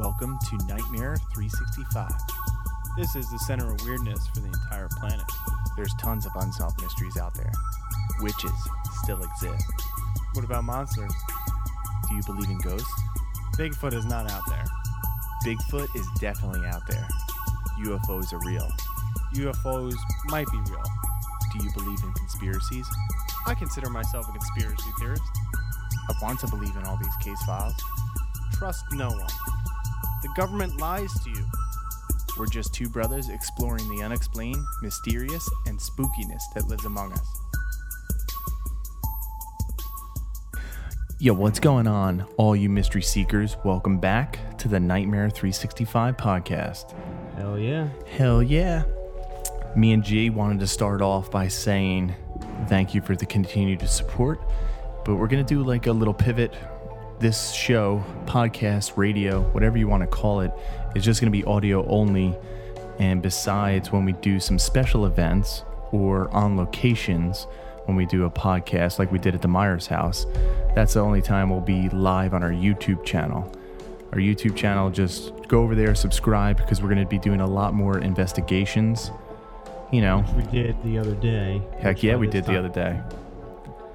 Welcome to Nightmare 365. This is the center of weirdness for the entire planet. There's tons of unsolved mysteries out there. Witches still exist. What about monsters? Do you believe in ghosts? Bigfoot is not out there. Bigfoot is definitely out there. UFOs are real. UFOs might be real. Do you believe in conspiracies? I consider myself a conspiracy theorist. I want to believe in all these case files. Trust no one. The government lies to you. We're just two brothers exploring the unexplained, mysterious, and spookiness that lives among us. Yo, what's going on, all you mystery seekers? Welcome back to the Nightmare 365 podcast. Hell yeah. Hell yeah. Me and G wanted to start off by saying thank you for the continued support, but we're going to do like a little pivot. This show, podcast, radio, whatever you want to call it, is just going to be audio only. And besides, when we do some special events or on locations, when we do a podcast like we did at the Myers house, that's the only time we'll be live on our YouTube channel. Our YouTube channel, just go over there, subscribe, because we're going to be doing a lot more investigations. You know, we did the other day. heck yeah, we did the other day.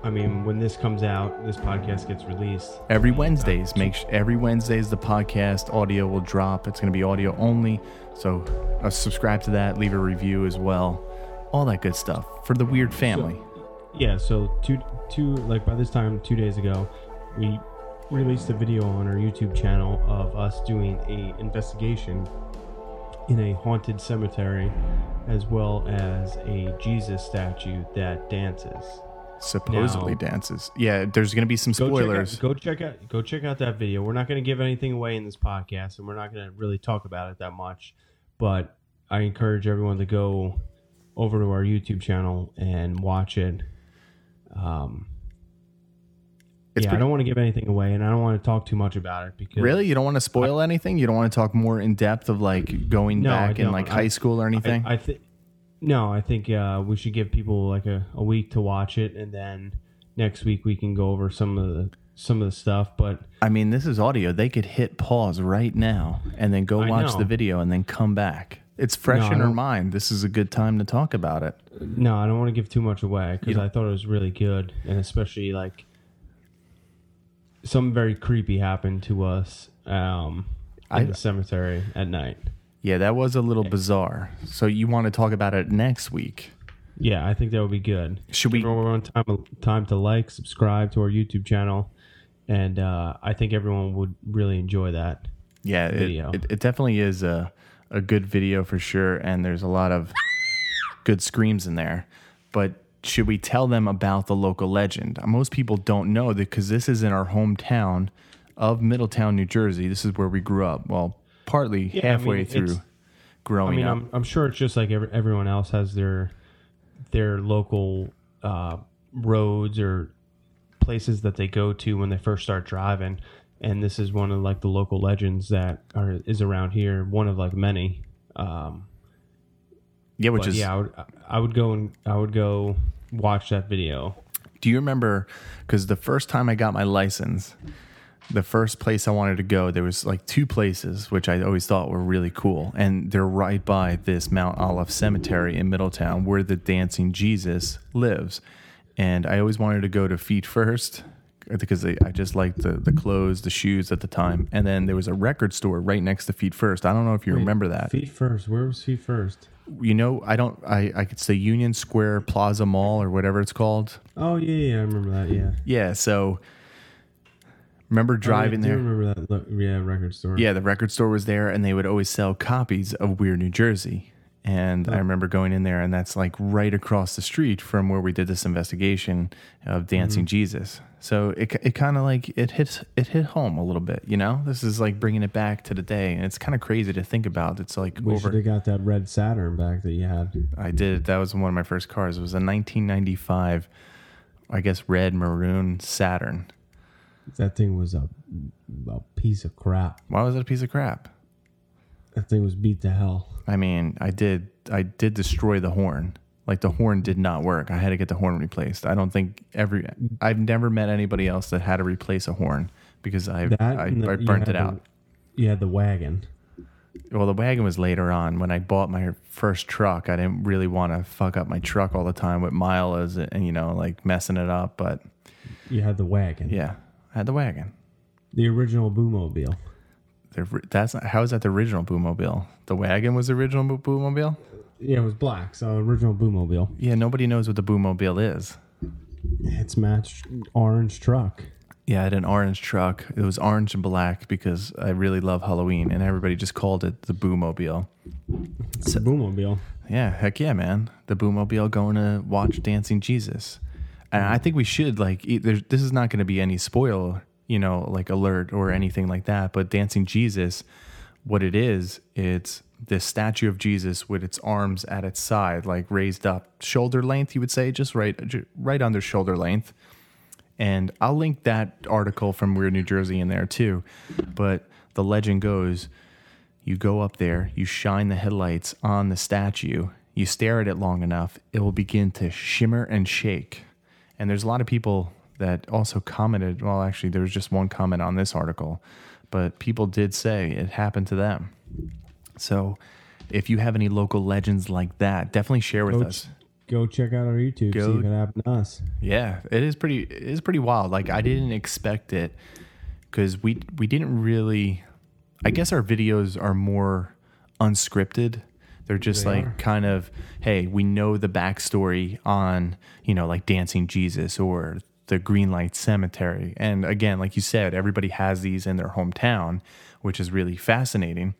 I mean, when this comes out, this podcast gets released. Every Uh, Wednesdays, make sure, every Wednesdays the podcast audio will drop. It's going to be audio only, so uh, subscribe to that. Leave a review as well. All that good stuff for the weird family. Yeah, so two, two, like by this time, two days ago, we released a video on our YouTube channel of us doing a investigation in a haunted cemetery, as well as a Jesus statue that dances. Supposedly Now- dances. Yeah, there's going to be some Go spoilers. Check out, go check out go check out that video. We're not going to give anything away in this podcast, and we're not going to really talk about it that much. But I encourage everyone to go over to our YouTube channel and watch it. Um, It's yeah, pretty- I don't want to give anything away, and I don't want to talk too much about it because Really, you don't want to spoil anything. You don't want to talk more in depth of like going No, back in like I- high school or anything. I, I think no, I think uh, we should give people like a, a week to watch it, and then next week we can go over some of the some of the stuff. But I mean, this is audio. They could hit pause right now and then go I watch know. the video and then come back. It's fresh No, I in her don't- mind. This is a good time to talk about it. No, I don't want to give too much away because I thought it was really good, and especially like something very creepy happened to us um, in I- the cemetery at night. Yeah, that was a little bizarre. So you want to talk about it next week? Yeah, I think that would be good. Should we? Everyone time time to like, subscribe to our YouTube channel, and uh, I think everyone would really enjoy that. Yeah, it, video. it, it definitely is a a good video for sure, and there's a lot of good screams in there. But should we tell them about the local legend? Most people don't know that because this is in our hometown of Middletown, New Jersey. This is where we grew up. Well, partly Yeah, I halfway mean, through it's- I growing mean, up. I'm, I'm sure it's just like every, everyone else has their their local uh, roads or places that they go to when they first start driving, and this is one of like the local legends that are is around here. One of like many. Um, yeah, which is yeah, I would I would go and I would go watch that video. Do you remember? Because the first time I got my license, the first place I wanted to go, there was like two places which I always thought were really cool, and they're right by this Mount Olive Cemetery in Middletown, where the dancing Jesus lives. And I always wanted to go to Feet First uh, because they, I just liked the the clothes, the shoes at the time. And then there was a record store right next to Feet First. I don't know if you remember that. Feet first. Where was feet first? You know, I don't. I I could say Union Square Plaza Mall or whatever it's called. Oh yeah, yeah, I remember that. Yeah. Yeah, so remember driving oh, yeah, I there. remember that? lo- Yeah, record store. Yeah, the record store was there, and they would always sell copies of Weird New Jersey. And I oh. remember going in there, and that's like right across the street from where we did this investigation of mm-hmm. Dancing Jesus. So it it kind of like it hits it hit home a little bit, you know. This is like bringing it back to the day, and it's kind of crazy to think about. It's like We over. should have got that red Saturn back that you had. I did. That was one of my first cars. It was a 1995, I guess, red maroon Saturn. That thing was a, a piece of crap. Why was it a piece of crap? That thing was beat to hell. I mean, I did I did destroy the horn. Like the horn did not work. I had to get the horn replaced. I don't think every I've never met anybody else that had to replace a horn because I That I, I burnt it out. You had the wagon. Well, the wagon was later on. When I bought my first truck, I didn't really want to fuck up my truck all the time with miles and, you know, like messing it up. But You had the wagon. yeah, had the wagon. The original Boomobile. The, that's not, how is that the original Boomobile? The wagon was the original Bo- Boomobile? Yeah, it was black. So original Boomobile. Yeah, nobody knows what the Boomobile is. It's matched orange truck. Yeah, I had an orange truck. It was orange and black because I really love Halloween, and everybody just called it the Boomobile. It's a Boomobile. Yeah, heck yeah, man. The Boomobile going to watch Dancing Jesus. And I mm. think we should, like, this is not going to be any spoil, you know, like alert or mm. anything like that. But Dancing Jesus, what it is, it's this statue of Jesus with its arms at its side, like raised up, shoulder length, you would say, just right, right under shoulder length. And I'll link that article from Weird New Jersey in there too. But the legend goes you go up there, you shine the headlights on the statue, you stare at it long enough, it will begin to shimmer and shake. And there's a lot of people that also commented. Well, actually, there was just one comment on this article, but people did say it happened to them. So if you have any local legends like that, definitely share with Go, us. go check out our YouTube. Go- See if it happened to us. Yeah, it is pretty. It is pretty wild. Like I didn't expect it because we we didn't really. I guess our videos are more unscripted. They're just They like are. kind of, hey, we know the backstory on you know like Dancing Jesus or the Green Light Cemetery, and again, like you said, everybody has these in their hometown, which is really fascinating.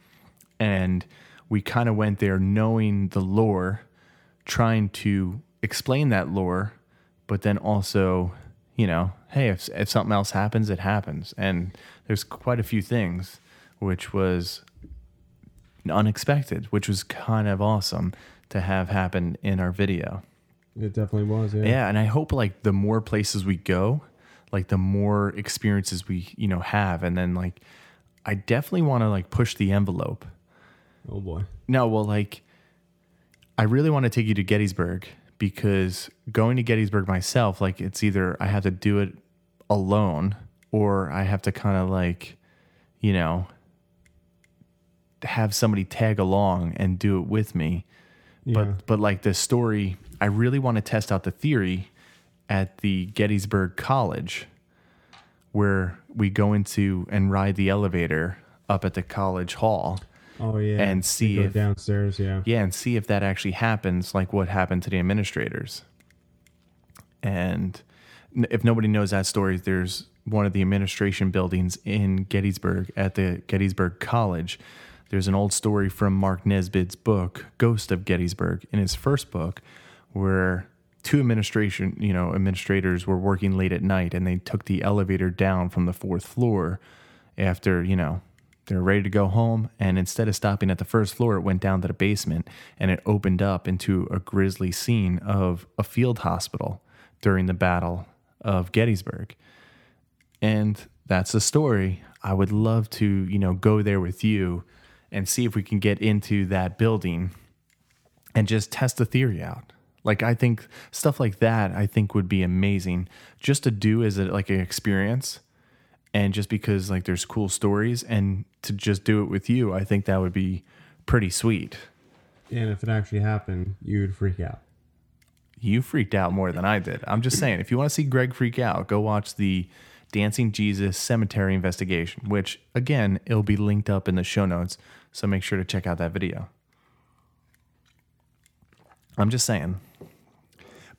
And we kind of went there knowing the lore, trying to explain that lore, but then also, you know, hey, if, if something else happens, it happens. And there's quite a few things which was unexpected, which was kind of awesome to have happen in our video. It definitely was. Yeah. Yeah, and I hope like the more places we go, like the more experiences we, you know, have and then like I definitely want to like push the envelope. Oh boy. No, well, like, I really want to take you to Gettysburg because going to Gettysburg myself, like, it's either I have to do it alone or I have to kind of like, you know, have somebody tag along and do it with me. Yeah. But, but like the story, I really want to test out the theory at the Gettysburg College where we go into and ride the elevator up at the college hall. oh yeah. and see if- downstairs. Yeah. Yeah, and see if that actually happens, like what happened to the administrators. And if nobody knows that story, there's one of the administration buildings in Gettysburg at the Gettysburg College. There's an old story from Mark Nesbitt's book, Ghost of Gettysburg, in his first book, where two administration, you know, administrators were working late at night and they took the elevator down from the fourth floor after, you know, they were ready to go home. And instead of stopping at the first floor, it went down to the basement and it opened up into a grisly scene of a field hospital during the Battle of Gettysburg. And that's the story. I would love to, you know, go there with you and see if we can get into that building and just test the theory out. Like I think stuff like that I think would be amazing just to do as a, like an experience and just because like there's cool stories and to just do it with you, I think that would be pretty sweet. And if it actually happened, you would freak out. You freaked out more than I did. I'm just saying, if you want to see Greg freak out, go watch the Dancing Jesus Cemetery Investigation, which again, it'll be linked up in the show notes. So make sure to check out that video. I'm just saying.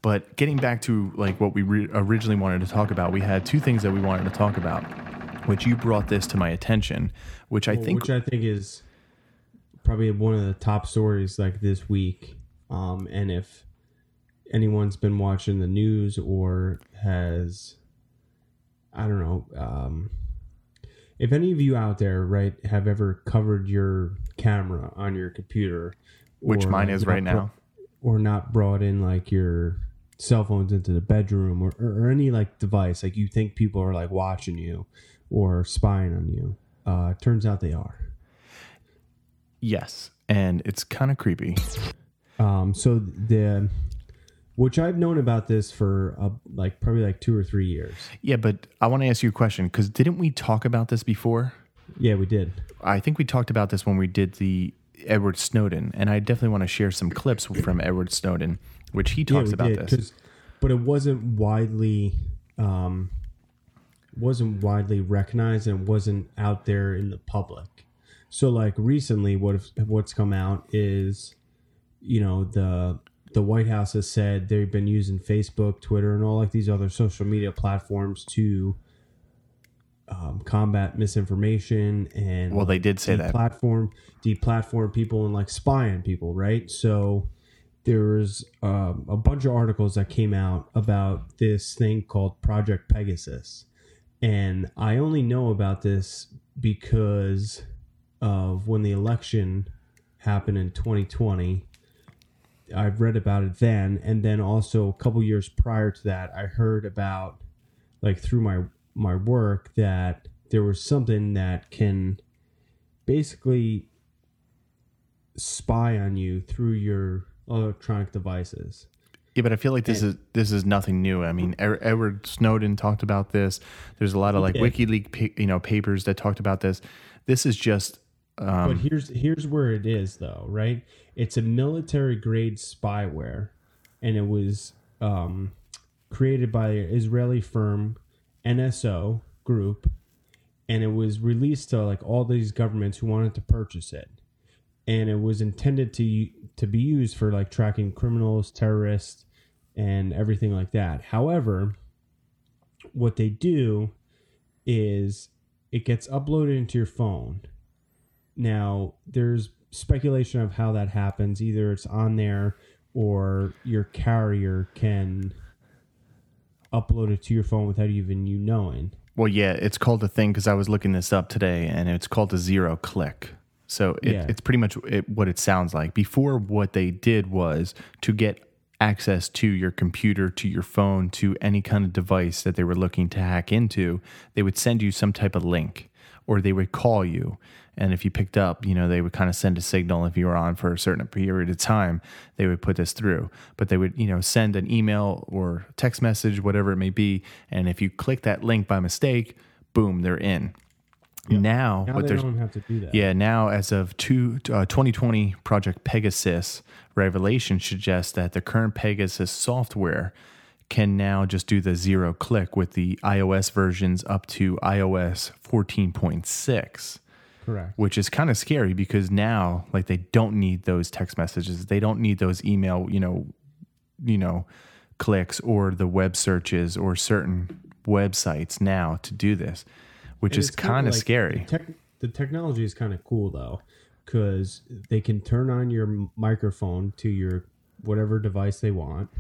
But getting back to like what we re- originally wanted to talk about, we had two things that we wanted to talk about, which you brought this to my attention, which I think which I think is probably one of the top stories like this week. Um, and if anyone's been watching the news or has, I don't know, um, if any of you out there, right, have ever covered your camera on your computer, which mine is right bro- now. or not brought in like your cell phones into the bedroom or, or, or any like device like you think people are like watching you or spying on you uh turns out they are Yes, and it's kind of creepy. um so the which i've known about this for uh, like probably like two or three years Yeah, but I want to ask you a question because didn't we talk about this before? Yeah, we did. I think we talked about this when we did the Edward Snowden, and I definitely want to share some clips from Edward Snowden, which he talks yeah, about did, this. but it wasn't widely um, wasn't widely recognized and it wasn't out there in the public. So like recently, what if, what's come out is, you know, the the White House has said they've been using Facebook, Twitter, and all like these other social media platforms to um, combat misinformation and Well, they did say that. platform deplatform people and like spy on people, right? So there was um, a bunch of articles that came out about this thing called Project Pegasus, and I only know about this because of when the election happened in 2020. I've read about it then, and then also a couple years prior to that, I heard about like through my my work that there was something that can basically spy on you through your electronic devices. Yeah, but I feel like this is this is nothing new. I mean, Er- Edward Snowden talked about this. There's a lot of like. WikiLeaks, pa- you know, papers that talked about this. This is just um, But here's here's where it is though, right? It's a military grade spyware, and it was um, created by Israeli firm NSO Group, and it was released to like all these governments who wanted to purchase it, and it was intended to to be used for like tracking criminals, terrorists, and everything like that. However, what they do is it gets uploaded into your phone. Now, there's speculation of how that happens. Either it's on there or your carrier can upload it to your phone without even you knowing. well, yeah, it's called a thing because I was looking this up today, and it's called a zero click. So it, Yeah. it's pretty much it, what it sounds like. Before, what they did was to get access to your computer, to your phone, to any kind of device that they were looking to hack into, they would send you some type of link or they would call you. And if you picked up, you know, they would kind of send a signal if you were on for a certain period of time, they would put this through. But they would, you know, send an email or text message, whatever it may be. And if you click that link by mistake, boom, they're in. Now, Now what they don't have to do that. yeah, now as of two, uh, 2020, Project Pegasus revelation suggests that the current Pegasus software can now just do the zero click with the iOS versions up to iOS 14.6, Correct. which is kind of scary because now like they don't need those text messages, they don't need those email, you know, you know, clicks or the web searches or certain websites now to do this, which And is kind of like scary. The, tech, the technology is kind of cool though, because they can turn on your microphone to your whatever device they want.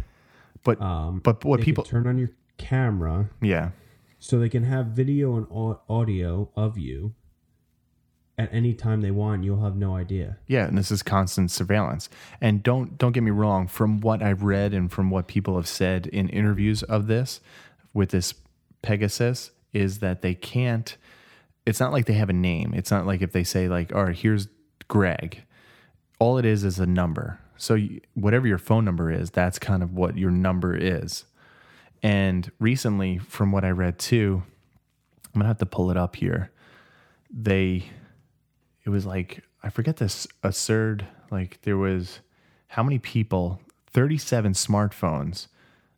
But Um, but what people turn on your camera yeah. so they can have video and audio of you at any time they want. You'll have no idea. Yeah, and this is constant surveillance. And don't don't get me wrong, from what I've read and from what people have said in interviews of this with this Pegasus is that they can't it's not like they have a name. It's not like if they say like, "All right, here's Greg." All it is is a number. So you, whatever your phone number is, that's kind of what your number is. And recently, from what I read too, I'm gonna have to pull it up here. They it was like I forget this absurd like there was how many people 37 smartphones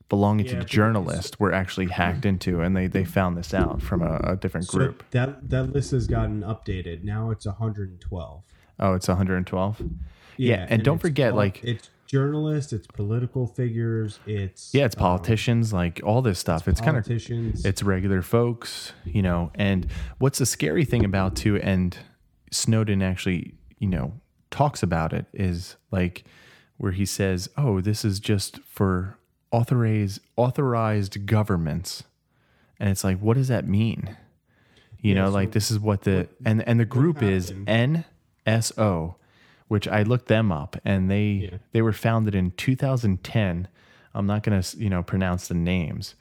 belonging Yeah, to the journalist were actually hacked into and they they found this out from a, a different So group. that that list has gotten updated. Now it's 112. oh, it's 112. Yeah, and don't forget, all- like- it's journalists, it's political figures, it's Yeah, it's um, politicians, like all this stuff. It's, kind of politicians. it's regular folks, you know. And what's the scary thing about too, and Snowden actually, you know, talks about it is like where he says, "Oh, this is just for authorized authorized governments," and it's like, what does that mean? You Yeah, know, so like this is what the and and the group is NSO, which I looked them up, and they Yeah. they were founded in 2010. I'm not going to you know pronounce the names,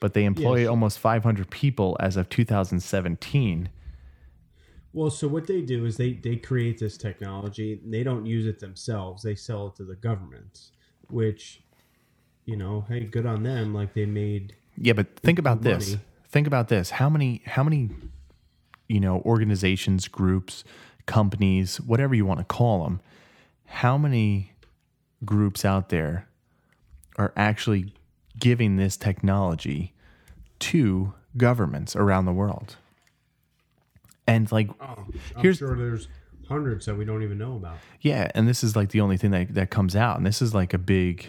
but they employ sure. almost 500 people as of 2017. Well, so what they do is they they create this technology. They don't use it themselves. They sell it to the governments, which, you know, hey, good on them. Like they made Yeah, but think about this. Think about this. How many how many you know, organizations, groups, companies, whatever you want to call them, how many groups out there are actually giving this technology to governments around the world? And like, Oh, I'm Here's- sure there's hundreds that we don't even know about. yeah, and this is like the only thing that, that comes out. And this is like a big,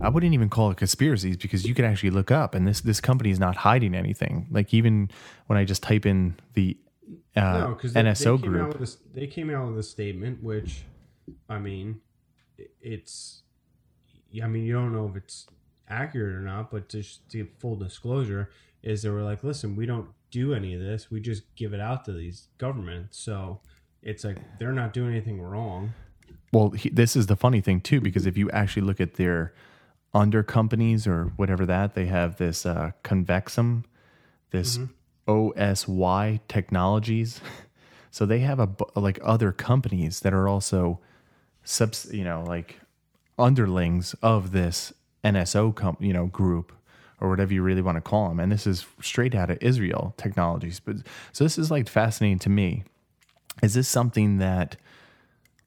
I wouldn't even call it conspiracies because you could actually look up and this, this company is not hiding anything. Like even when I just type in the uh, no, because they, NSO they came group, Out with a, they came out with a statement, which, I mean, it's, I mean, you don't know if it's accurate or not, but just to full disclosure, is they were like, listen, we don't do any of this. We just give it out to these governments. So it's like they're not doing anything wrong. Well, he, this is the funny thing too, because if you actually look at their under companies or whatever that they have this uh, Convexum, this OSY Technologies, so they have a like other companies that are also subs, you know, like underlings of this NSO com- you know group or whatever you really want to call them, and this is straight out of Israel Technologies. But so this is like fascinating to me. Is this something that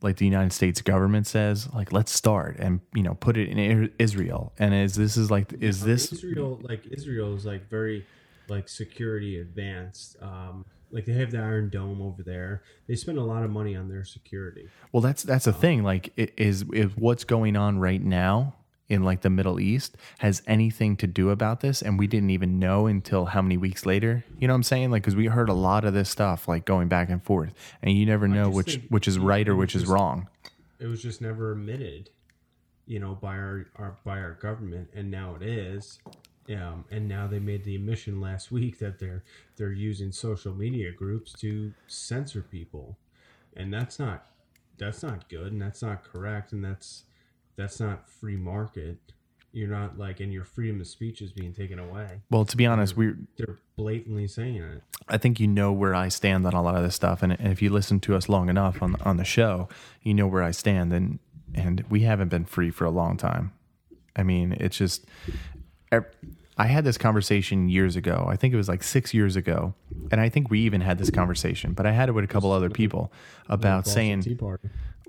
like the United States government says, like let's start and you know put it in Israel. And is this is like is this Israel like Israel is like very like security advanced. Um, like they have the Iron Dome over there. They spend a lot of money on their security. well? That's that's the thing. Like i- is is what's going on right now in like the Middle East has anything to do about this, and we didn't even know until how many weeks later. You know what I'm saying? Like because we heard a lot of this stuff like going back and forth, and you never know which which is it- right or it which is wrong. It was just never admitted, you know, by our, our by our government, and now it is. Um, and now they made the admission last week that they're they're using social media groups to censor people, and that's not that's not good, and that's not correct, and that's that's not free market. You're not like, and your freedom of speech is being taken away. Well, to be honest, we They're blatantly saying it. I think you know where I stand on a lot of this stuff, and, and if you listen to us long enough on on the show, you know where I stand, and and we haven't been free for a long time. I mean, it's just. I had this conversation years ago. I think it was like six years ago, and I think we even had this conversation. But I had it with a couple other people about saying,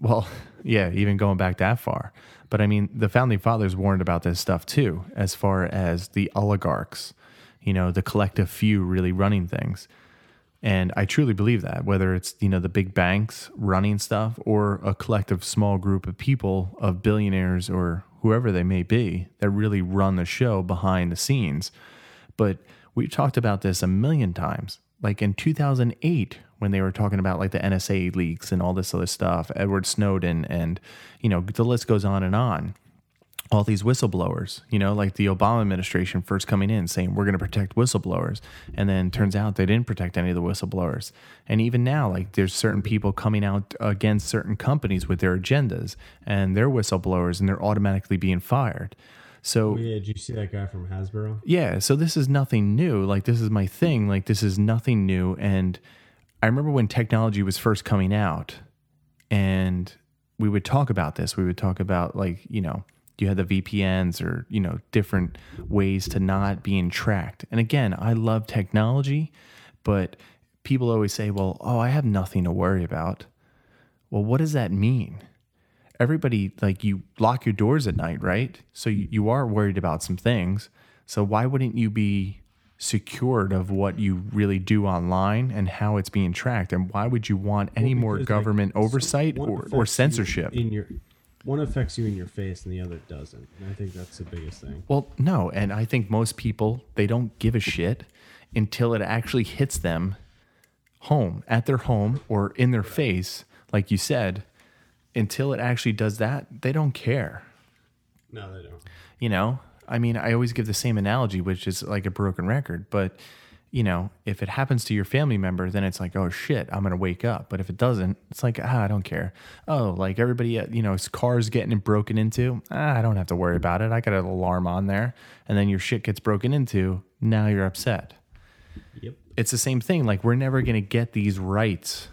well, yeah, even going back that far. But I mean, the founding fathers warned about this stuff too, as far as the oligarchs, you know, the collective few really running things. And I truly believe that, whether it's, you know, the big banks running stuff or a collective small group of people, of billionaires or whoever they may be, that really run the show behind the scenes. But we've talked about this a million times. Like in 2008, when they were talking about like the NSA leaks and all this other stuff, Edward Snowden, and, you know, the list goes on and on all these whistleblowers, you know, like the Obama administration first coming in saying we're going to protect whistleblowers. And then turns out they didn't protect any of the whistleblowers. And even now, like there's certain people coming out against certain companies with their agendas and they're whistleblowers and they're automatically being fired. So, Oh, yeah, did you see that guy from Hasbro? yeah, so this is nothing new. Like this is my thing. Like this is nothing new. And I remember when technology was first coming out and we would talk about this. We would talk about like, you know, you had the VPNs or, you know, different ways to not being tracked. And again, I love technology, but people always say, well, oh, I have nothing to worry about. Well, what does that mean? Everybody, like, you lock your doors at night, right? So you, you are worried about some things. So why wouldn't you be secured of what you really do online and how it's being tracked? And why would you want any more Because, like, government so oversight or, or censorship? in your one affects you in your face and the other doesn't. And I think that's the biggest thing. Well, no, and I think most people they don't give a shit until it actually hits them home at their home or in their face, like you said. Until it actually does that, they don't care. No, they don't. You know, I mean, I always give the same analogy, which is like a broken record. But you know, if it happens to your family member, then it's like, oh shit, I'm gonna wake up. But if it doesn't, it's like, ah, I don't care. Oh, like everybody, uh, you know, his car's getting broken into. Ah, I don't have to worry about it. I got an alarm on there, and then your shit gets broken into. Now you're upset. Yep. It's the same thing. Like we're never gonna get these rights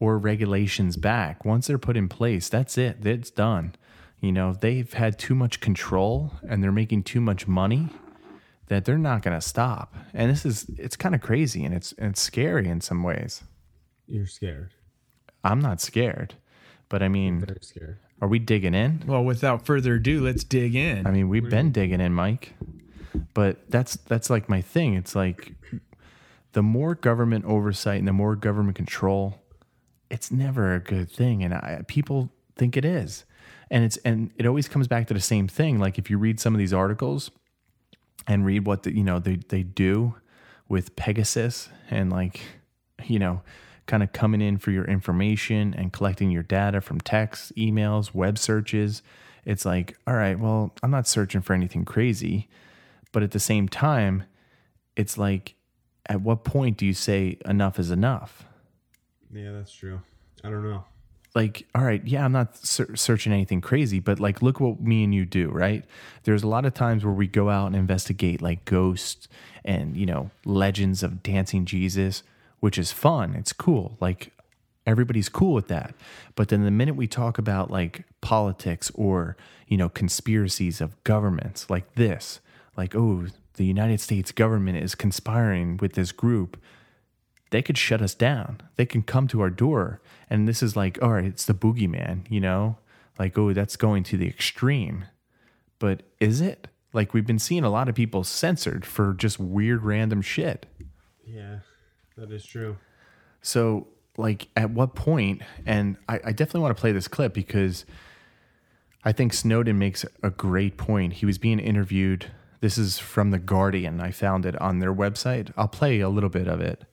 or regulations back. Once they're put in place, that's it. It's done. You know, they've had too much control and they're making too much money that they're not going to stop. And this is it's kind of crazy and it's and it's scary in some ways. You're scared. I'm not scared. But I mean, scared. are we digging in? Well, without further ado, let's dig in. I mean, we've been digging in, Mike. But that's that's like my thing. It's like the more government oversight and the more government control, it's never a good thing, and I, people think it is. And it's and it always comes back to the same thing. Like if you read some of these articles and read what the, you know they they do with Pegasus and like you know kind of coming in for your information and collecting your data from texts, emails, web searches. It's like, all right, well, I'm not searching for anything crazy, but at the same time, it's like at what point do you say enough is enough? Yeah, that's true. I don't know. Like all right yeah i'm not ser- searching anything crazy but like look what me and you do right? There's a lot of times where we go out and investigate like ghosts and you know legends of dancing jesus which is fun. It's cool. Like everybody's cool with that. But then the minute we talk about like politics or you know conspiracies of governments like this like oh the united states government is conspiring with this group they could shut us down. They can come to our door. And this is like, all right, it's the boogeyman, you know? Like, oh, that's going to the extreme. But is it? Like, we've been seeing a lot of people censored for just weird, random shit. Yeah, that is true. So, like, at what point, and I, I definitely want to play this clip because I think Snowden makes a great point. He was being interviewed. This is from The Guardian. I found it on their website. I'll play a little bit of it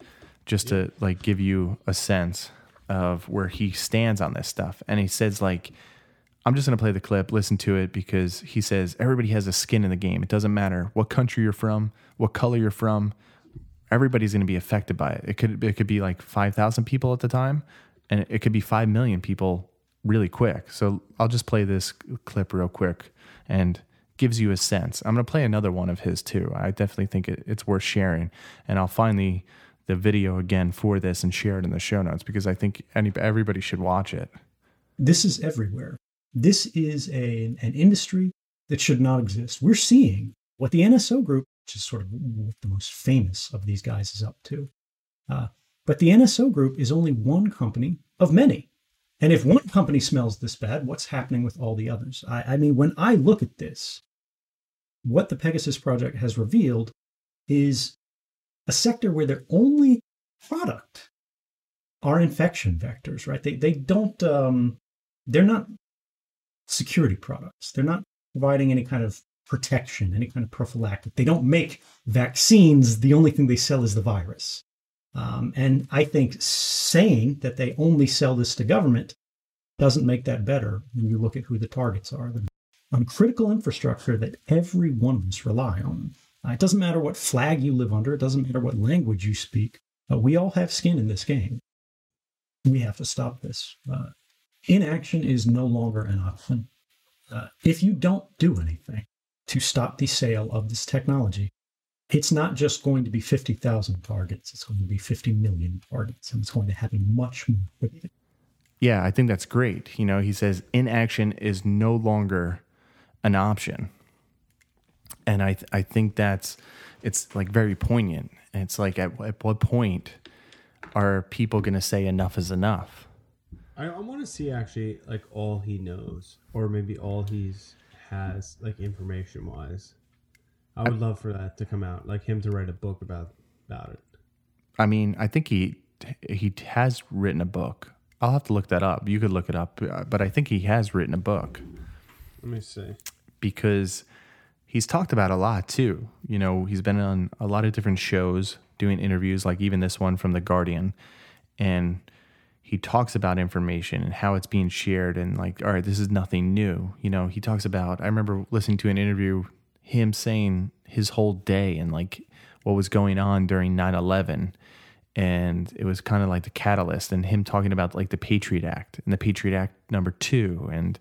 just to like give you a sense of where he stands on this stuff. And he says, like, I'm just going to play the clip, listen to it, because he says everybody has a skin in the game. It doesn't matter what country you're from, what color you're from, everybody's going to be affected by it. It could it could be like 5,000 people at the time and it could be 5 million people really quick. So I'll just play this clip real quick and gives you a sense. I'm going to play another one of his too. I definitely think it, it's worth sharing and I'll find the video again for this and share it in the show notes because I think any everybody should watch it. this is everywhere. This is a, an industry that should not exist. We're seeing what the NSO group, which is sort of the most famous of these guys, is up to. Uh, but the NSO group is only one company of many. And if one company smells this bad, what's happening with all the others? I, I mean, when I look at this, what the Pegasus Project has revealed is a sector where their only product are infection vectors, right? They they don't um, they're not security products. They're not providing any kind of protection, any kind of prophylactic. They don't make vaccines. The only thing they sell is the virus. Um, and I think saying that they only sell this to government doesn't make that better when you look at who the targets are. On critical infrastructure that every one of us rely on. Uh, it doesn't matter what flag you live under. It doesn't matter what language you speak. Uh, we all have skin in this game. We have to stop this. Uh, inaction is no longer an option. Uh, if you don't do anything to stop the sale of this technology, it's not just going to be 50,000 targets, it's going to be 50 million targets, and it's going to happen much more quickly. Yeah, I think that's great. You know, he says inaction is no longer an option. And I th- I think that's it's like very poignant. And it's like at, at what point are people going to say enough is enough? I, I want to see actually like all he knows, or maybe all he's has like information wise. I would love for that to come out, like him to write a book about about it. I mean, I think he he has written a book. I'll have to look that up. You could look it up, uh, but I think he has written a book Let me see. because he's talked about a lot too. You know, he's been on a lot of different shows doing interviews, like even this one from The Guardian. And he talks about information and how it's being shared and like, all right, this is nothing new. You know, he talks about, I remember listening to an interview, him saying his whole day and like what was going on during 9 11. And it was kind of like the catalyst and him talking about like the Patriot Act and the Patriot Act number two. And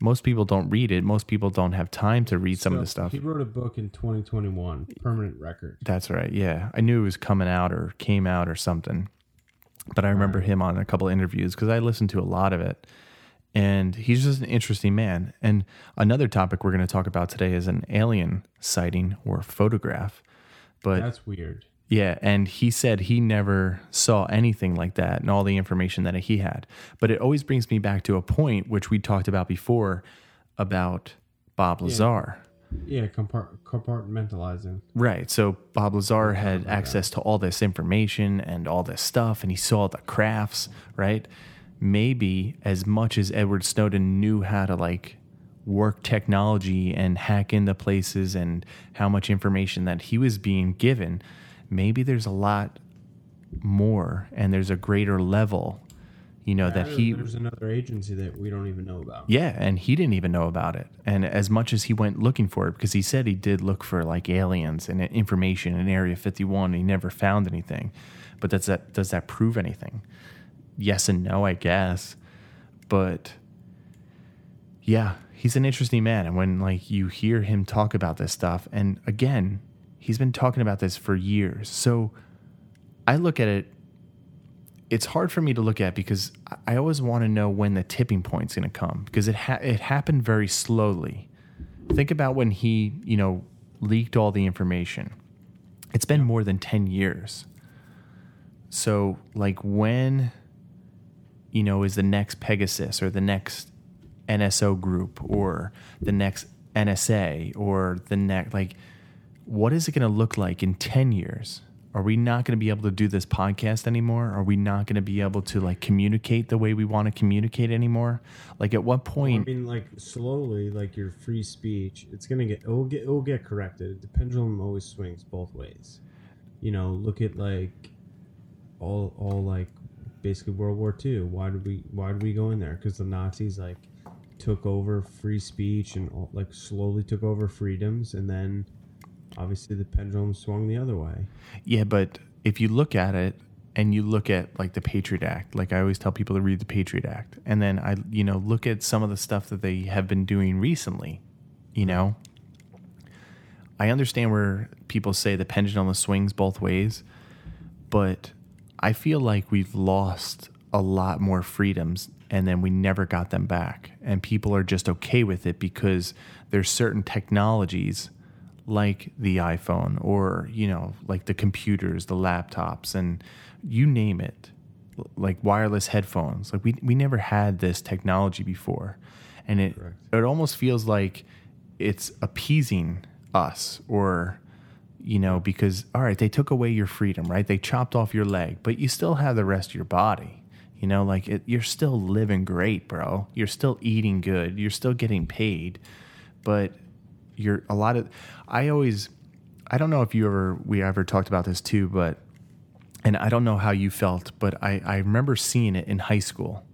most people don't read it. Most people don't have time to read some of the stuff. He wrote a book in 2021, Permanent Record. That's right. Yeah. I knew it was coming out or came out or something. But I remember him on a couple of interviews because I listened to a lot of it. And he's just an interesting man. And another topic we're going to talk about today is an alien sighting or photograph. But That's weird. Yeah, and he said he never saw anything like that and all the information that he had. But it always brings me back to a point which we talked about before about Bob Lazar. Yeah, compart- compartmentalizing. Right. So Bob Lazar had access to all this information and all this stuff, and he saw the crafts, right? Maybe as much as Edward Snowden knew how to like work technology and hack into places and how much information that he was being given, maybe there's a lot more and there's a greater level, you know, that he There's another agency that we don't even know about. yeah, and he didn't even know about it. And as much as he went looking for it, because he said he did look for like aliens and information in Area 51, and he never found anything. But does that does that prove anything? Yes and no, I guess. But yeah, he's an interesting man. And when like you hear him talk about this stuff, and again, he's been talking about this for years. So I look at it it's hard for me to look at because I- always want to know when the tipping point's going to come because it ha- it happened very slowly. Think about when he, you know, leaked all the information. It's been more than 10 years. So, like when you know is the next Pegasus or the next NSO group or the next NSA or the next like what is it going to look like in 10 years? Are we not going to be able to do this podcast anymore? Are we not going to be able to like communicate the way we want to communicate anymore? Like at what point? I mean, like slowly, like your free speech, it's gonna get it will get it will get corrected. The pendulum always swings both ways. You know, look at like all all like basically World War II. Why did we why did we go in there? Because the Nazis like took over free speech and all, like slowly took over freedoms, and then obviously the pendulum swung the other way. Yeah, but if you look at it and you look at like the Patriot Act, like I always tell people to read the Patriot Act, and then I, you know, look at some of the stuff that they have been doing recently, you know, I understand where people say the pendulum swings both ways, but I feel like we've lost a lot more freedoms and then we never got them back. And people are just okay with it because there's certain technologies like the iPhone or, you know, like the computers, the laptops, and you name it, like wireless headphones. Like we, we never had this technology before. And it, it almost feels like it's appeasing us or you know because all right they took away your freedom right? They chopped off your leg but you still have the rest of your body. You know like it, you're still living great bro. You're still eating good. You're still getting paid. But you're a lot of i always i don't know if you ever we ever talked about this too but and i don't know how you felt but i i remember seeing it in high school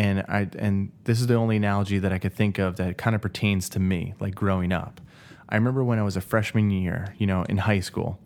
and I and this is the only analogy that I could think of that kind of pertains to me, like growing up. I remember when I was a freshman year, you know, in high school,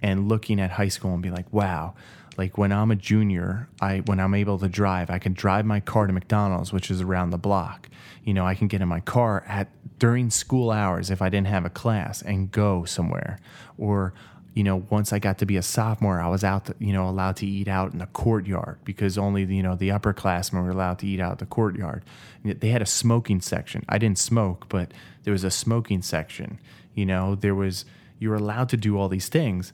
and looking at high school and be like, wow, like when I'm a junior, I when I'm able to drive, I can drive my car to McDonald's, which is around the block. You know, I can get in my car at during school hours if I didn't have a class and go somewhere. Or you know, once I got to be a sophomore, I was out, to, you know, allowed to eat out in the courtyard because only, you know, the upperclassmen were allowed to eat out the courtyard. They had a smoking section. I didn't smoke, but there was a smoking section. You know, there was, you were allowed to do all these things.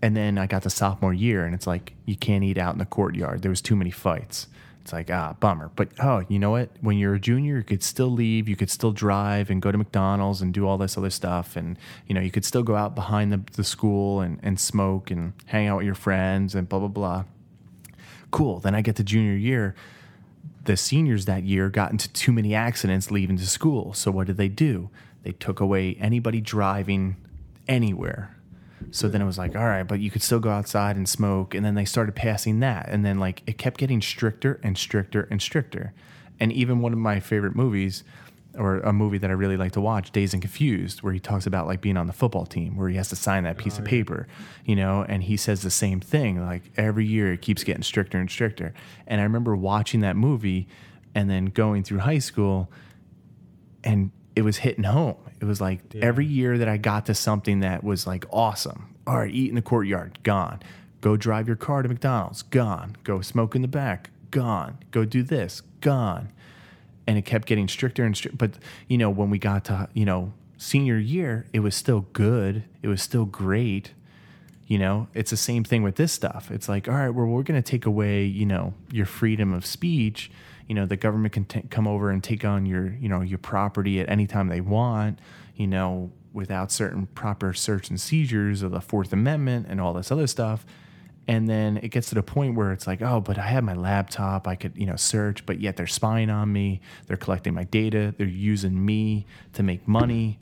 And then I got to sophomore year and it's like, you can't eat out in the courtyard. There was too many fights. It's like, ah, bummer. But oh, you know what? When you're a junior, you could still leave, you could still drive and go to McDonald's and do all this other stuff. And, you know, you could still go out behind the, the school and, and smoke and hang out with your friends and blah, blah, blah. Cool. Then I get to junior year. The seniors that year got into too many accidents leaving to school. So what did they do? They took away anybody driving anywhere. So then it was like, all right, but you could still go outside and smoke. And then they started passing that. And then, like, it kept getting stricter and stricter and stricter. And even one of my favorite movies, or a movie that I really like to watch, Dazed and Confused, where he talks about like being on the football team, where he has to sign that piece of oh, paper, you know, and he says the same thing. Like every year it keeps getting stricter and stricter. And I remember watching that movie and then going through high school and it was hitting home. It was like every year that I got to something that was like awesome. All right, eat in the courtyard, gone. Go drive your car to McDonald's, gone. Go smoke in the back, gone. Go do this, gone. and it kept getting stricter and stricter. But you know, when we got to you know senior year, it was still good. It was still great. You know, it's the same thing with this stuff. It's like, all right, well, we're going to take away, you know, your freedom of speech. You know, the government can t- come over and take on your, you know, your property at any time they want. You know, without certain proper search and seizures of the Fourth Amendment and all this other stuff. And then it gets to the point where it's like, oh, but I have my laptop. I could, you know, search, but yet they're spying on me. They're collecting my data. They're using me to make money.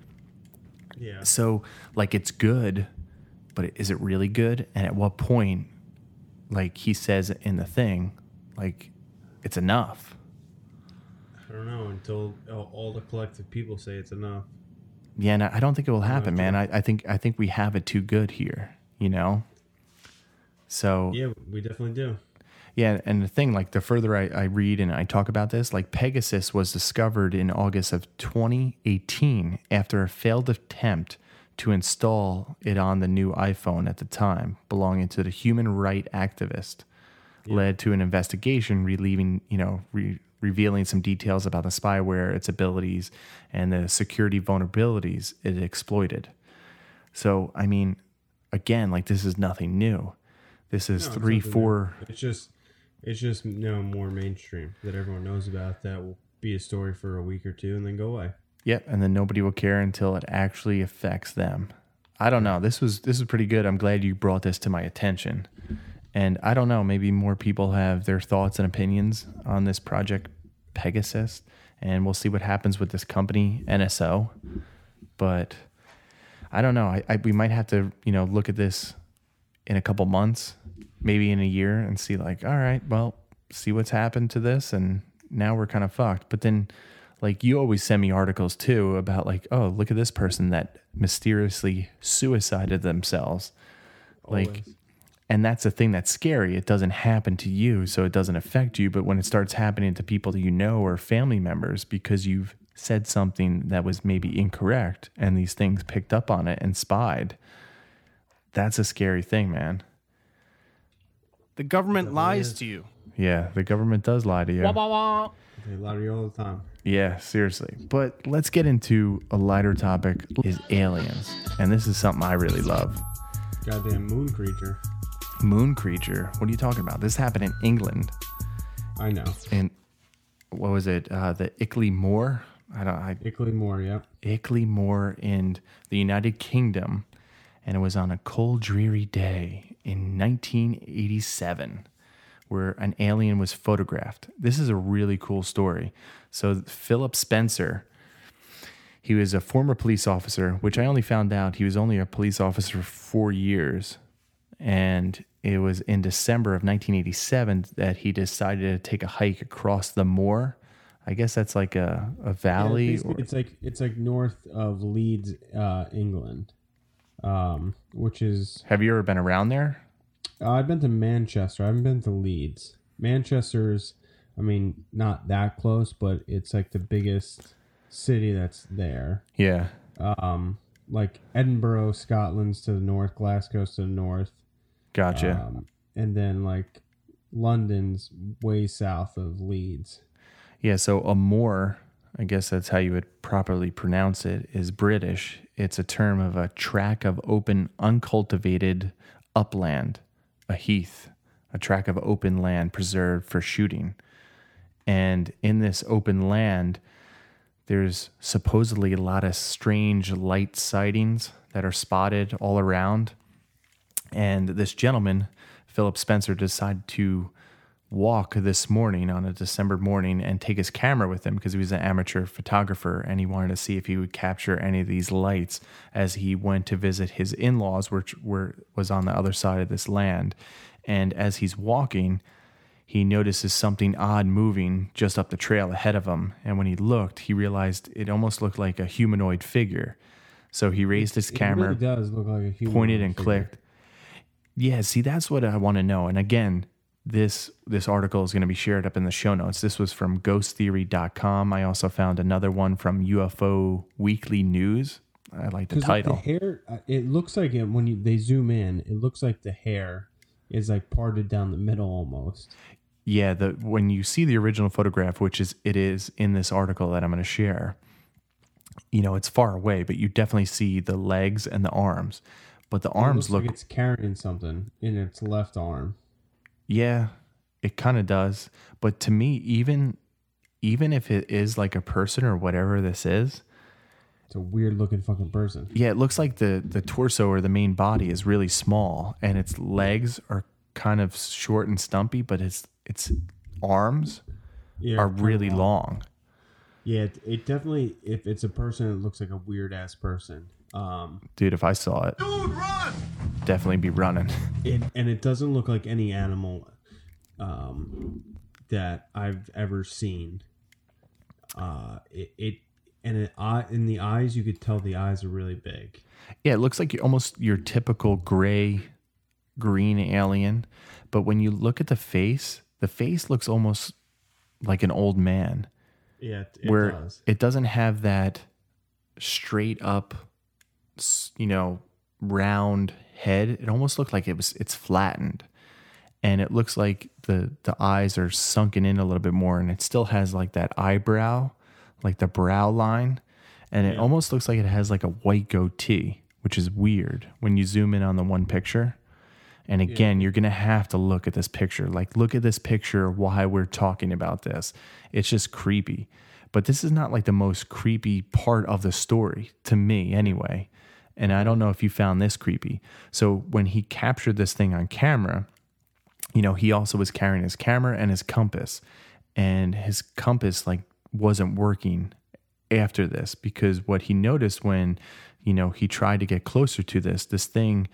Yeah. So, like, it's good, but is it really good? And at what point, like he says in the thing, like, it's enough? I don't know until all the collective people say it's enough. Yeah, and I I don't think it will happen, man. I, I think I think we have it too good here, you know. So Yeah, we definitely do. Yeah, and the thing, like the further I, I read and I talk about this, like Pegasus was discovered in August of 2018 after a failed attempt to install it on the new iPhone at the time, belonging to the human right activist, led to an investigation relieving, you know, re- revealing some details about the spyware, its abilities, and the security vulnerabilities it exploited. So, I mean, again, like this is nothing new. This is No, three, nothing new. four. It's just, it's just you know more mainstream that everyone knows about. That will be a story for a week or two and then go away. Yep, and then nobody will care until it actually affects them. I don't know. This was this is pretty good. I'm glad you brought this to my attention. And I don't know, maybe more people have their thoughts and opinions on this project Pegasus, and we'll see what happens with this company NSO. But I don't know. I, I we might have to, you know, look at this in a couple months, maybe in a year, and see like, all right, well, see what's happened to this, and now we're kind of fucked. But then, like, you always send me articles too about like, oh, look at this person that mysteriously suicided themselves, like. Always. And that's the thing that's scary. It doesn't happen to you, so it doesn't affect you. But when it starts happening to people that you know or family members because you've said something that was maybe incorrect and these things picked up on it and spied, that's a scary thing, man. The government lies to you. Yeah, the government does lie to you. They lie to you all the time. Yeah, seriously. But let's get into a lighter topic is aliens. And this is something I really love. Goddamn moon creature. Moon creature. What are you talking about? This happened in England. I know. And what was it? Uh, the Ilkley Moor? I don't I Ilkley Moor. Yep. Ilkley Moor in the United Kingdom, and it was on a cold, dreary day in 1987 where an alien was photographed. This is a really cool story. So, Philip Spencer, he was a former police officer, which I only found out he was only a police officer for four years. And it was in December of 1987 that he decided to take a hike across the moor. I guess that's like a, a valley. basically, or, it's like it's like north of Leeds, uh, England, um, which is have you ever been around there? uh, I've been to Manchester. I haven't been to Leeds. Manchester's, I mean, not that close, but it's like the biggest city that's there. Yeah. Um, like Edinburgh, Scotland's to the north, Glasgow's to the north, Gotcha. um, and then like London's way south of Leeds. Yeah, so a moor, I guess that's how you would properly pronounce it, is British. It's a term of a tract of open, uncultivated upland, a heath, a tract of open land preserved for shooting. And in this open land, there's supposedly a lot of strange light sightings that are spotted all around. And this gentleman, Philip Spencer, decided to walk this morning on a December morning and take his camera with him because he was an amateur photographer and he wanted to see if he would capture any of these lights as he went to visit his in-laws which were was on the other side of this land and as he's walking he notices something odd moving just up the trail ahead of him and when he looked he realized it almost looked like a humanoid figure so he raised his camera really does look like a human. pointed and figure. clicked. Yeah, see, that's what I want to know. And again, this this article is going to be shared up in the show notes. This was from ghosttheory.com. I also found another one from UFO Weekly News. I like the like, title. the hair, uh, it looks like it when you, they zoom in. It looks like the hair is like parted down the middle almost. Yeah, the when you see the original photograph, which is it is in this article that I'm going to share, you know, it's far away, but you definitely see the legs and the arms. But the It arms look like it's carrying something in its left arm. Yeah, it kind of does. But to me, even even if it is like a person or whatever this is, It's a weird looking fucking person. yeah, it looks like the the torso or the main body is really small and its legs are kind of short and stumpy, but its its arms Yeah, are really long. long. Yeah, it, it definitely. If it's a person, it looks like a weird ass person. Um, Dude, if I saw it, definitely be running. it and it doesn't look like any animal, um, that I've ever seen. Uh, it, it and it eye in the eyes, you could tell the eyes are really big. Yeah, it looks like you're almost your typical gray green alien, but when you look at the face, the face looks almost like an old man. Yeah, it, it where does. it doesn't have that straight up s- you know round head it almost looked like it was it's flattened and it looks like the the eyes are sunken in a little bit more and it still has like that eyebrow like the brow line and it Yeah. almost looks like it has like a white goatee which is weird when you zoom in on the one picture and again, you're going to have to look at this picture. Like, look at this picture why we're talking about this. It's just creepy. But this is not like the most creepy part of the story, to me anyway. And I don't know if you found this creepy. So, when he captured this thing on camera, you know, he also was carrying his camera and his compass. And his compass, like, wasn't working after this because what he noticed when, you know, he tried to get closer to this, this thing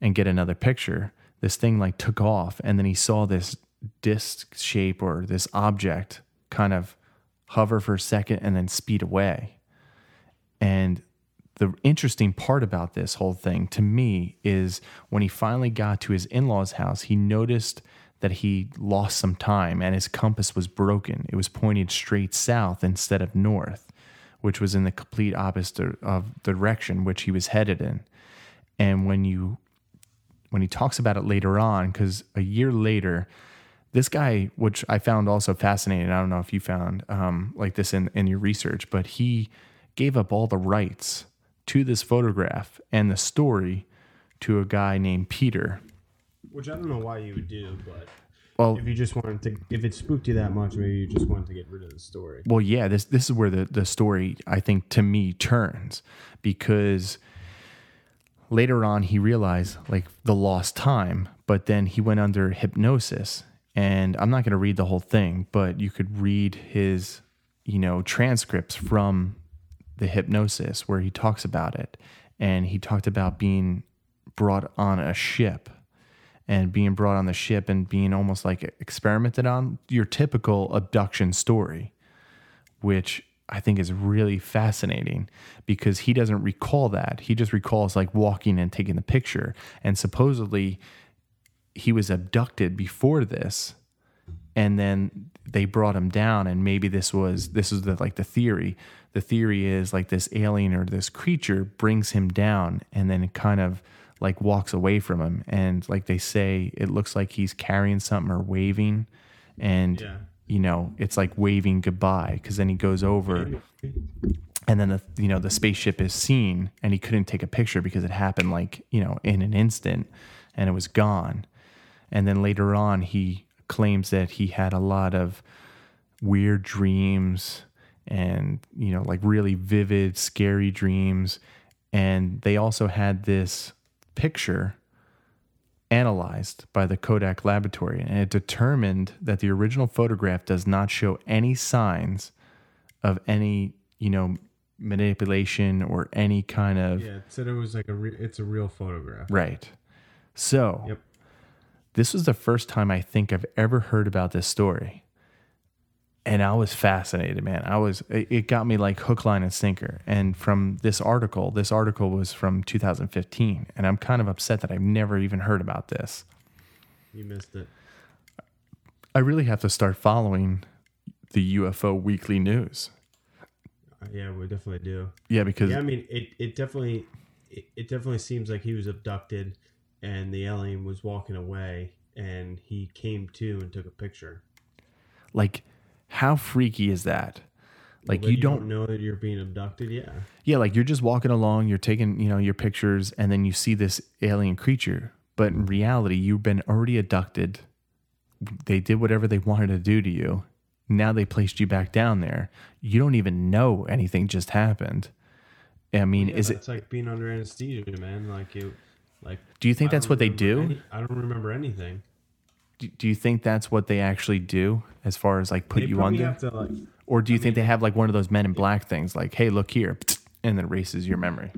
and get another picture, this thing like took off and then he saw this disc shape or this object kind of hover for a second and then speed away. And the interesting part about this whole thing to me is when he finally got to his in law's house, he noticed that he lost some time and his compass was broken. It was pointed straight south instead of north, which was in the complete opposite of the direction which he was headed in. And when you when he talks about it later on, because a year later, this guy, which I found also fascinating, I don't know if you found um, like this in, in your research, but he gave up all the rights to this photograph and the story to a guy named Peter. Which I don't know why you would do, but Well, if you just wanted to, if it spooked you that much, maybe you just wanted to get rid of the story. Well, yeah, this this is where the the story I think to me turns because later on he realized like the lost time, but then he went under hypnosis. And I'm not going to read the whole thing, but you could read his, you know, transcripts from the hypnosis where he talks about it. And he talked about being brought on a ship and being brought on the ship and being almost like experimented on your typical abduction story which I think is really fascinating because he doesn't recall that. He just recalls like walking and taking the picture. And supposedly he was abducted before this. And then they brought him down and maybe this was this is the like the theory. The theory is like this alien or this creature brings him down and then kind of like walks away from him and like they say it looks like he's carrying something or waving and Yeah. you know, it's like waving goodbye because then he goes over and then the you know the spaceship is seen and he couldn't take a picture because it happened like you know in an instant and it was gone and then later on he claims that he had a lot of weird dreams and you know like really vivid scary dreams and they also had this picture analyzed by the Kodak laboratory and it determined that the original photograph does not show any signs of any, you know, manipulation or any kind of Yeah, it said it was like a, re- it's a real photograph. right. So, Yep. This was the first time I think I've ever heard about this story. And I was fascinated, man. I was it got me like hook line and sinker. And from this article, this article was from 2015, and I'm kind of upset that I've never even heard about this. You missed it. I really have to start following the UFO weekly news. Uh, Yeah, we definitely do. Yeah, because Yeah, I mean, it, it definitely it, it definitely seems like he was abducted, and the alien was walking away, and he came to and took a picture. Like, how freaky is that? Like But you don't know that you're being abducted. Yeah. Yeah, like you're just walking along, you're taking, you know, your pictures, and then you see this alien creature. But in reality, you've been already abducted. They did whatever they wanted to do to you. Now they placed you back down there. You don't even know anything just happened. I mean, Yeah, is it? It's like being under anesthesia, man. Like it. Like. Do you think I that's what they do? any- I don't remember anything. Do, do you think that's what they actually do, as far as like put They you under, to like. or do you think they have like one of those Men in Black things, like, "Hey, look here," and then erases your memory?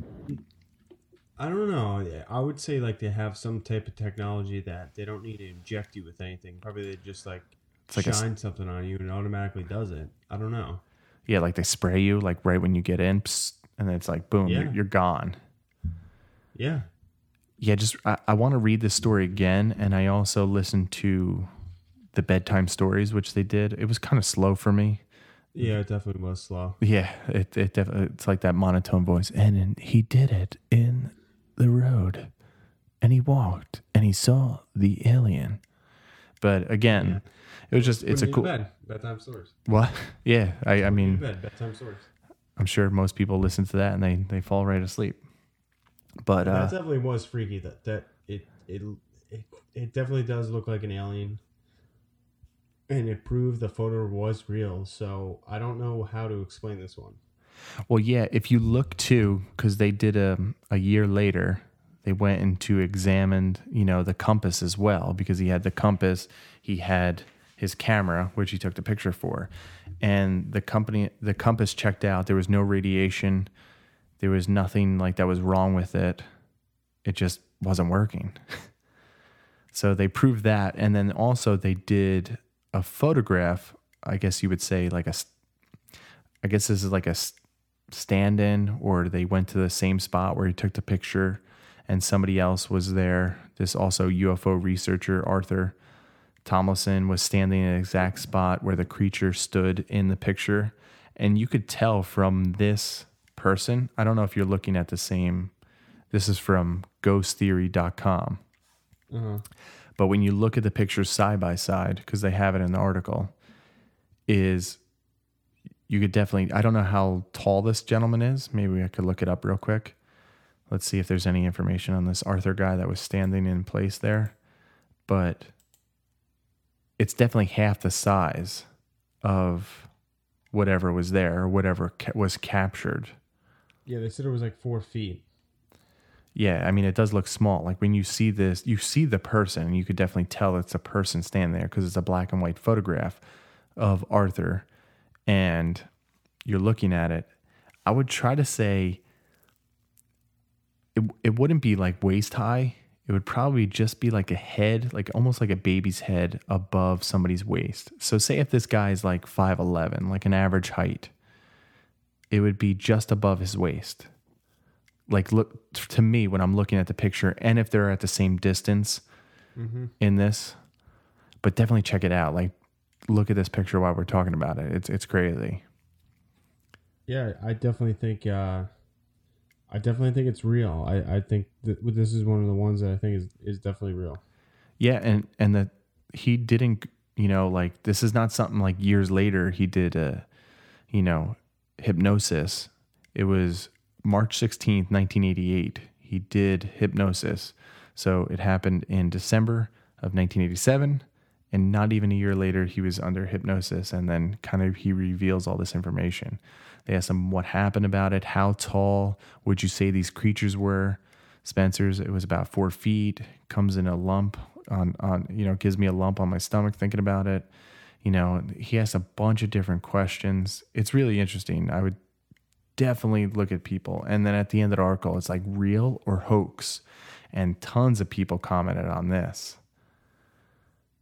I don't know. I would say like they have some type of technology that they don't need to inject you with anything. Probably they just like, like a shine something on you and it automatically does it. I don't know. Yeah, like they spray you like right when you get in, and then it's like boom, Yeah. you're, you're gone. Yeah. Yeah, just I, I want to read this story again, and I also listened to the bedtime stories, which they did. It was kind of slow for me. Yeah, it definitely was slow. Yeah, it it def- it's like that monotone voice, and, and he did it in the road, and he walked, and he saw the alien. But again, it was just it's a cool bed. Bedtime stories. what? Yeah, I I Put mean bed. Bedtime stories. I'm sure most people listen to that and they they fall right asleep. But that uh, definitely was freaky. That that it it it it definitely does look like an alien, and it proved the photo was real. So I don't know how to explain this one. Well, yeah, if you look too, because they did a, a year later, they went into examined, you know, the compass as well, because he had the compass, he had his camera, which he took the picture for, and the company, the compass checked out. There was no radiation, there was nothing like that was wrong with it. It just wasn't working. so they proved that, and then also they did a photograph. I guess you would say like a, I guess this is like a stand in, or they went to the same spot where he took the picture and somebody else was there. This also UFO researcher, Arthur Tomlinson, was standing in the exact spot where the creature stood in the picture. And you could tell from this person, I don't know if you're looking at the same, this is from ghosttheory.com. Uh-huh. But when you look at the pictures side by side, because they have it in the article, is you could definitely I don't know how tall this gentleman is. Maybe I could look it up real quick. Let's see if there's any information on this Arthur guy that was standing in place there. But it's definitely half the size of whatever was there or whatever ca- was captured. Yeah, they said it was like four feet. Yeah, I mean, it does look small. Like when you see this, you see the person, and you could definitely tell it's a person standing there because it's a black and white photograph of Arthur, and you're looking at it. I would try to say it, it wouldn't be like waist high. It would probably just be like a head, like almost like a baby's head above somebody's waist. So, say if this guy's like 5'11, like an average height, it would be just above his waist like look to me when I'm looking at the picture and if they're at the same distance in this but definitely check it out like look at this picture while we're talking about it it's it's crazy Yeah, I definitely think. Uh, I definitely think it's real. I, I think that this is one of the ones that I think is, is definitely real. yeah and and that he didn't you know like this is not something like years later he did a you know hypnosis. It was March 16th 1988 he did hypnosis. So it happened in December of 1987 and not even a year later he was under hypnosis and then kind of he reveals all this information. They asked him what happened about it how tall would you say these creatures were? Spencer's it was about four feet comes in a lump on on you know gives me a lump on my stomach thinking about it you know he asked a bunch of different questions. It's really interesting. I would definitely look at people. And then at the end of the article it's like real or hoax? And tons of people commented on this.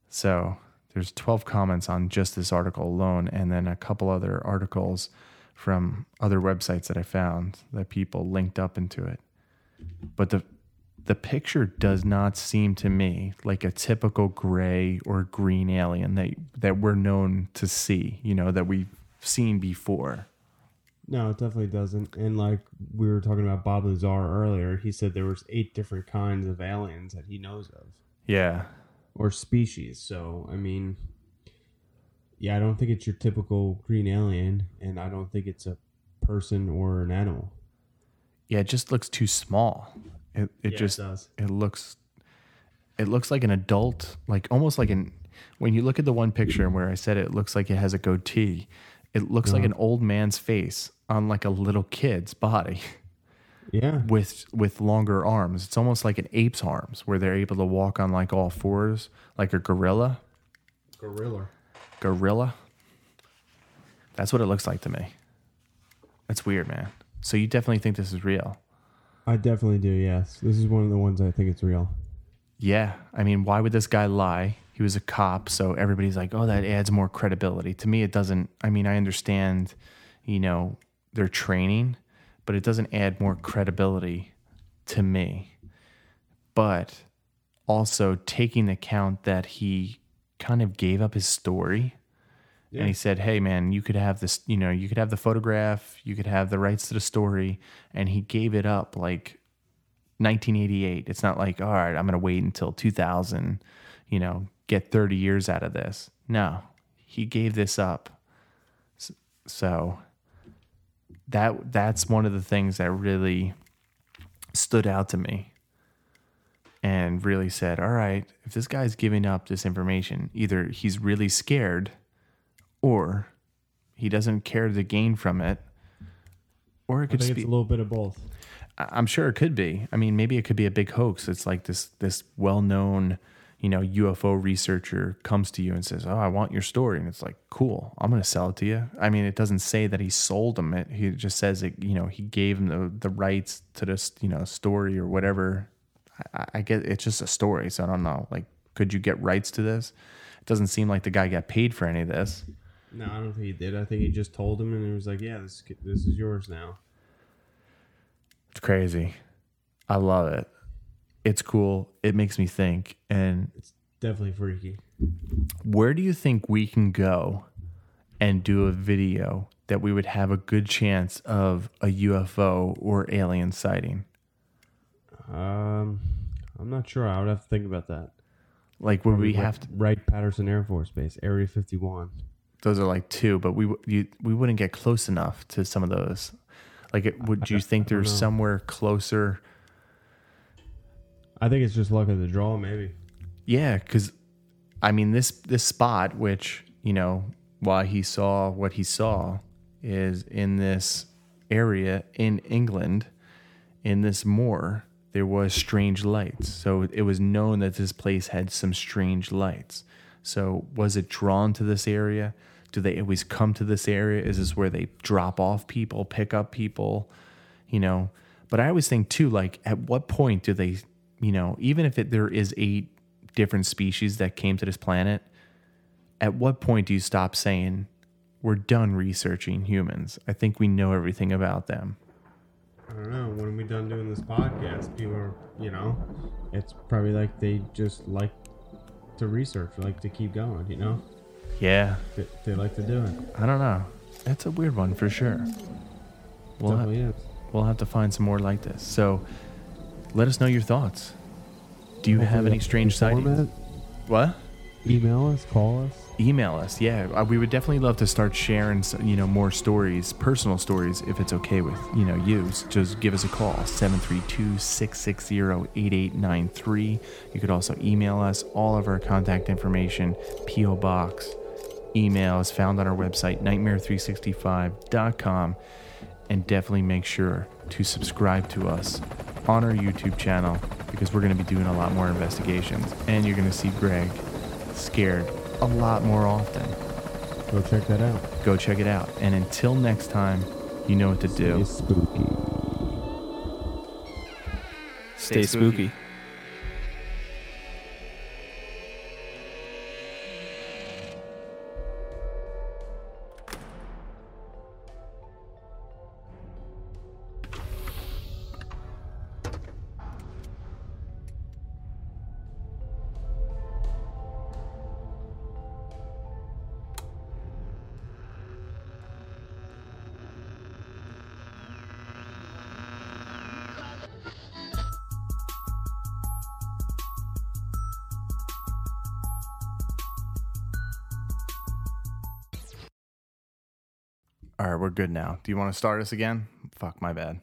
So there's 12 comments on just this article alone, and then a couple other articles from other websites that I found that people linked up into it. But the the picture does not seem to me like a typical gray or green alien that that we're known to see, you know, that we've seen before. No, it definitely doesn't. And like we were talking about Bob Lazar earlier, he said there was eight different kinds of aliens that he knows of. Yeah. or species. So I mean, yeah, I don't think it's your typical green alien, and I don't think it's a person or an animal. Yeah, it just looks too small. It it Yeah, it just does. it looks it looks like an adult, like almost like an when you look at the one picture where I said it looks like it has a goatee, it looks like uh-huh. an old man's face on like a little kid's body Yeah, with with longer arms. It's almost like an ape's arms where they're able to walk on like all fours, like a gorilla. gorilla. Gorilla. That's what it looks like to me. That's weird, man. So you definitely think this is real? I definitely do. Yes, this is one of the ones I think it's real. Yeah. I mean, why would this guy lie? He was a cop, so everybody's like, "Oh, that adds more credibility." To me, it doesn't. I mean, I understand, you know, their training, but it doesn't add more credibility to me. But also taking account that he kind of gave up his story and he said, "Hey, man, you could have this. You know, you could have the photograph, you could have the rights to the story," and he gave it up like 1988. It's not like, all right, I'm going to wait until 2000, you know, get 30 years out of this. No, he gave this up. So that that's one of the things that really stood out to me and really said, all right, if this guy's giving up this information, either he's really scared or he doesn't care to gain from it or it I could think speak it's a little bit of both. I- I'm sure it could be. I mean, maybe it could be a big hoax. It's like this this well-known, you know, UFO researcher comes to you and says, "Oh, I want your story," and it's like, "Cool, I'm going to sell it to you." I mean, it doesn't say that he sold him it. He just says that you know he gave him the the rights to this you know story or whatever. I, I get it's just a story, so I don't know. Like, could you get rights to this? It doesn't seem like the guy got paid for any of this. No, I don't think he did. I think he just told him, and he was like, "Yeah, this this is yours now." It's crazy. I love it. It's cool. It makes me think. And it's Definitely freaky. where do you think we can go and do a video that we would have a good chance of a UFO or alien sighting? Um, I'm not sure. I would have to think about that. Like, would we have to? Wright Patterson Air Force Base, Area 51. Those are like two, but we you, we wouldn't get close enough to some of those. Like, it, would you think there's know. somewhere closer? I think it's just luck of the draw, maybe. Yeah, because I mean this this spot, which you know, why he saw what he saw, is in this area in England, in this moor, there was strange lights. So it was known that this place had some strange lights. So was it drawn to this area? Do they always come to this area? Is this where they drop off people, pick up people? You know, but I always think too, like at what point do they, you know, even if it, there is eight different species that came to this planet, at what point do you stop saying we're done researching humans? I think we know everything about them. I don't know. When we done doing this podcast, people are, you know, it's probably like they just like to research, like to keep going, you know? Yeah, They, they like to do it. I don't know. That's a weird one for sure. We'll, ha- is. we'll have to find some more like this. So let us know your thoughts. Do you have any strange sightings? format. What? Email us, call us. email us yeah uh, we would definitely love to start sharing you know more stories personal stories if it's okay with you know you S- just give us a call 732-660-8893 you could also email us all of our contact information po box email is found on our website nightmare365.com and definitely make sure to subscribe to us on our youtube channel because we're going to be doing a lot more investigations and you're going to see greg scared a lot more often. Go check that out. Go check it out. And until next time, you know what to do. It's spooky. Stay spooky. We're good now. Do you want to start us again? Fuck, my bad.